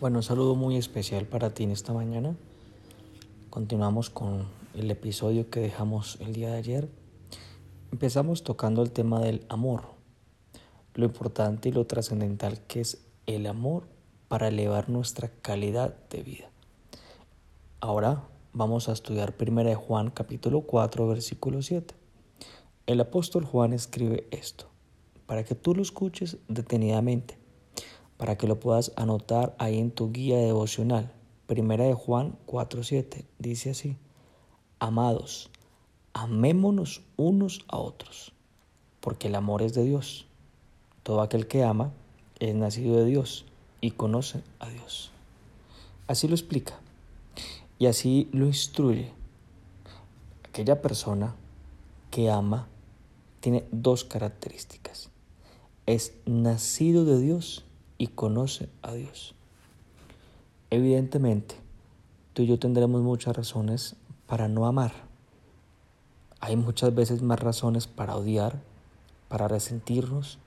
Bueno, un saludo muy especial para ti en esta mañana. Continuamos con el episodio que dejamos el día de ayer. Empezamos tocando el tema del amor, lo importante y lo trascendental que es el amor para elevar nuestra calidad de vida. Ahora vamos a estudiar 1 Juan capítulo 4 versículo 7. El apóstol Juan escribe esto, para que tú lo escuches detenidamente para que lo puedas anotar ahí en tu guía devocional. Primera de Juan 4:7 dice así: Amados, amémonos unos a otros, porque el amor es de Dios. Todo aquel que ama es nacido de Dios y conoce a Dios. Así lo explica y así lo instruye. Aquella persona que ama tiene dos características. Es nacido de Dios y conoce a Dios. Evidentemente, tú y yo tendremos muchas razones para no amar. Hay muchas veces más razones para odiar, para resentirnos,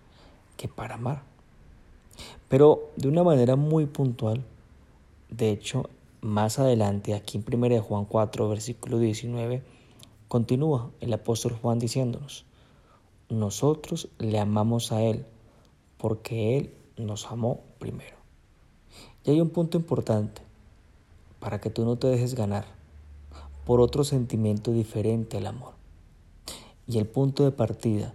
que para amar. Pero de una manera muy puntual, de hecho, más adelante, aquí en 1 Juan 4, versículo 19, continúa el apóstol Juan diciéndonos, nosotros le amamos a Él porque Él nos amó primero. Y hay un punto importante para que tú no te dejes ganar por otro sentimiento diferente al amor. Y el punto de partida,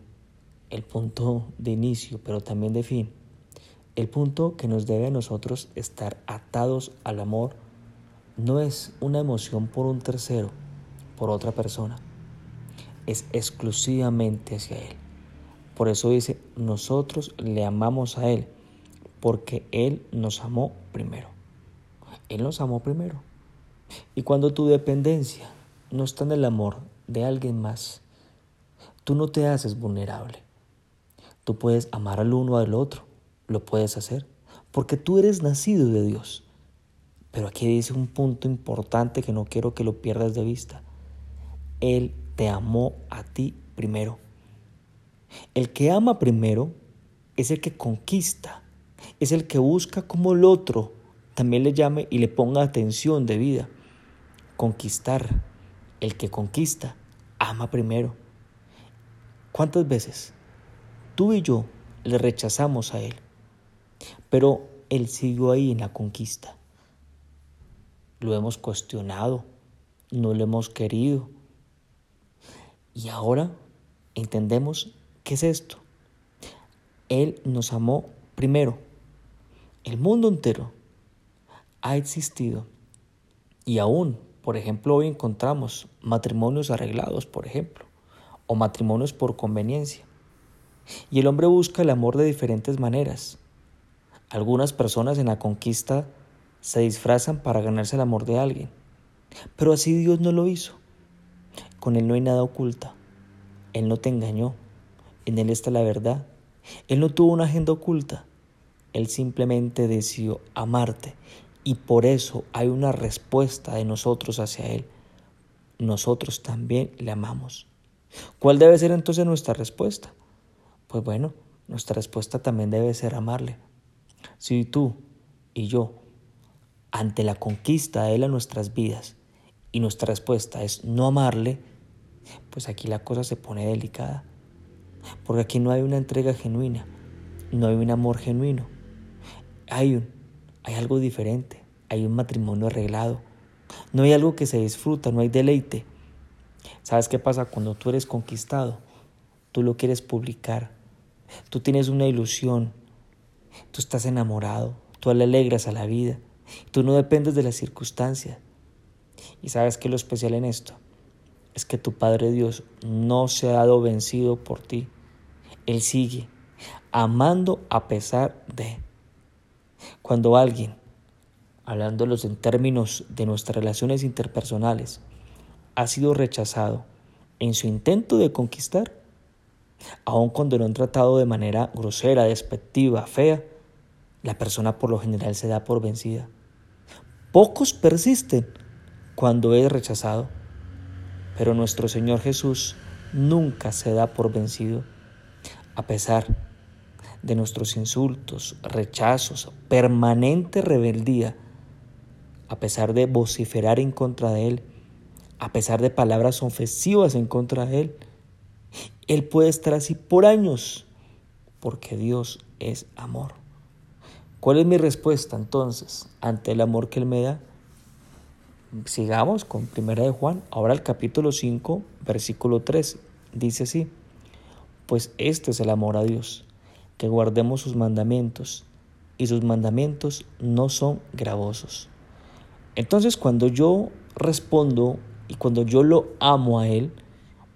el punto de inicio, pero también de fin, el punto que nos debe a nosotros estar atados al amor, no es una emoción por un tercero, por otra persona, es exclusivamente hacia Él. Por eso dice, nosotros le amamos a Él porque Él nos amó primero. Él nos amó primero. Y cuando tu dependencia no está en el amor de alguien más, tú no te haces vulnerable. Tú puedes amar al uno al otro, lo puedes hacer, porque tú eres nacido de Dios. Pero aquí dice un punto importante que no quiero que lo pierdas de vista. Él te amó a ti primero. El que ama primero es el que conquista es el que busca como el otro también le llame y le ponga atención de vida. Conquistar. El que conquista ama primero. ¿Cuántas veces tú y yo le rechazamos a Él? Pero Él siguió ahí en la conquista. Lo hemos cuestionado, no lo hemos querido. Y ahora entendemos qué es esto. Él nos amó primero el mundo entero ha existido y aún, por ejemplo, hoy encontramos matrimonios arreglados, por ejemplo, o matrimonios por conveniencia. Y el hombre busca el amor de diferentes maneras. Algunas personas en la conquista se disfrazan para ganarse el amor de alguien, pero así Dios no lo hizo. Con Él no hay nada oculta. Él no te engañó. En Él está la verdad. Él no tuvo una agenda oculta. Él simplemente decidió amarte y por eso hay una respuesta de nosotros hacia Él. Nosotros también le amamos. ¿Cuál debe ser entonces nuestra respuesta? Pues bueno, nuestra respuesta también debe ser amarle. Si tú y yo, ante la conquista de Él a nuestras vidas, y nuestra respuesta es no amarle, pues aquí la cosa se pone delicada. Porque aquí no hay una entrega genuina, no hay un amor genuino hay, hay algo diferente, hay un matrimonio arreglado, no hay algo que se disfruta, no hay deleite. ¿Sabes qué pasa cuando tú eres conquistado? Tú lo quieres publicar, tú tienes una ilusión, tú estás enamorado, tú le alegras a la vida, tú no dependes de las circunstancias. Y sabes que lo especial en esto es que tu Padre Dios no se ha dado vencido por ti. Él sigue amando a pesar de. Cuando alguien, hablándolos en términos de nuestras relaciones interpersonales, ha sido rechazado en su intento de conquistar, aun cuando lo han tratado de manera grosera, despectiva, fea, la persona por lo general se da por vencida. Pocos persisten cuando es rechazado, pero nuestro Señor Jesús nunca se da por vencido, a pesar de nuestros insultos, rechazos, permanente rebeldía, a pesar de vociferar en contra de Él, a pesar de palabras ofensivas en contra de Él, Él puede estar así por años, porque Dios es amor. ¿Cuál es mi respuesta entonces ante el amor que Él me da? Sigamos con Primera de Juan, ahora el capítulo 5, versículo 3, dice así, pues este es el amor a Dios, que guardemos sus mandamientos, y sus mandamientos no son gravosos. Entonces cuando yo respondo y cuando yo lo amo a Él,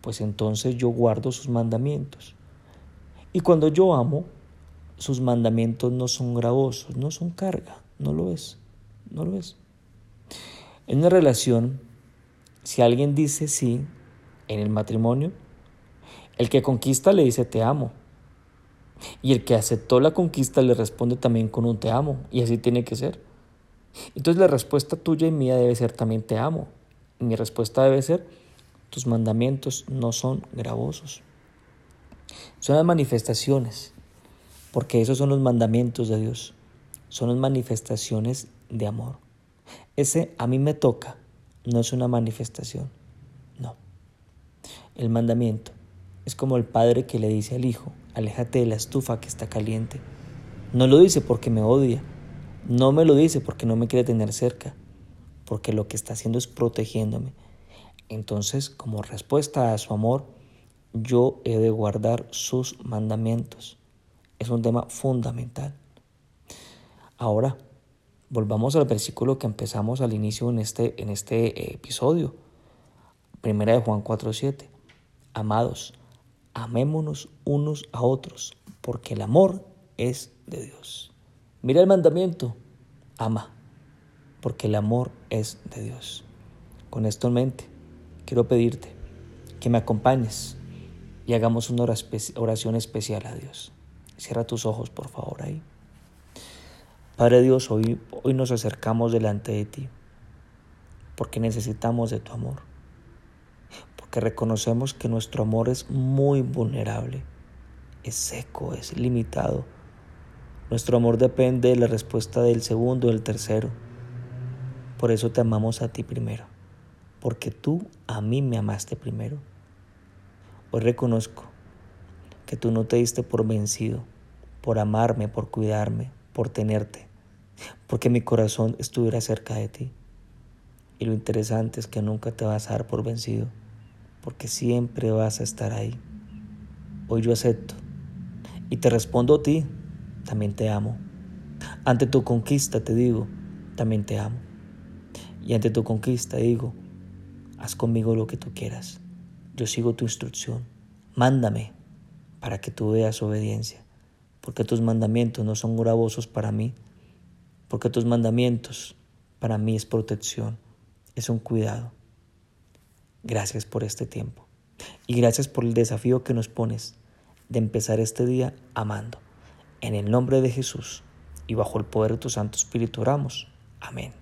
pues entonces yo guardo sus mandamientos. Y cuando yo amo, sus mandamientos no son gravosos, no son carga, no lo es, no lo es. En una relación, si alguien dice sí en el matrimonio, el que conquista le dice te amo. Y el que aceptó la conquista le responde también con un te amo. Y así tiene que ser. Entonces la respuesta tuya y mía debe ser también te amo. Y mi respuesta debe ser tus mandamientos no son gravosos. Son las manifestaciones porque esos son los mandamientos de Dios, son las manifestaciones de amor. Ese a mí me toca, no es una manifestación, no. El mandamiento es como el padre que le dice al hijo, aléjate de la estufa que está caliente. No lo dice porque me odia, no me lo dice porque no me quiere tener cerca, porque lo que está haciendo es protegiéndome. Entonces, como respuesta a su amor, yo he de guardar sus mandamientos es un tema fundamental. Ahora, volvamos al versículo que empezamos al inicio en este, en este eh, episodio. Primera de Juan 4:7. Amados, amémonos unos a otros, porque el amor es de Dios. Mira el mandamiento, ama, porque el amor es de Dios. Con esto en mente, quiero pedirte que me acompañes y hagamos una oración especial a Dios. Cierra tus ojos, por favor, ahí. Padre Dios, hoy, hoy nos acercamos delante de ti porque necesitamos de tu amor, porque reconocemos que nuestro amor es muy vulnerable, es seco, es limitado. Nuestro amor depende de la respuesta del segundo del tercero. Por eso te amamos a ti primero, porque tú a mí me amaste primero. Hoy reconozco que tú no te diste por vencido, por amarme, por cuidarme, por tenerte, porque mi corazón estuviera cerca de ti. Y lo interesante es que nunca te vas a dar por vencido, porque siempre vas a estar ahí. Hoy yo acepto y te respondo a ti, también te amo. Ante tu conquista te digo, también te amo. Y ante tu conquista digo, haz conmigo lo que tú quieras. Yo sigo tu instrucción. Mándame para que tú veas obediencia porque tus mandamientos no son gravosos para mí, porque tus mandamientos para mí es protección, es un cuidado. Gracias por este tiempo y gracias por el desafío que nos pones de empezar este día amando. En el nombre de Jesús y bajo el poder de tu Santo Espíritu oramos. Amén.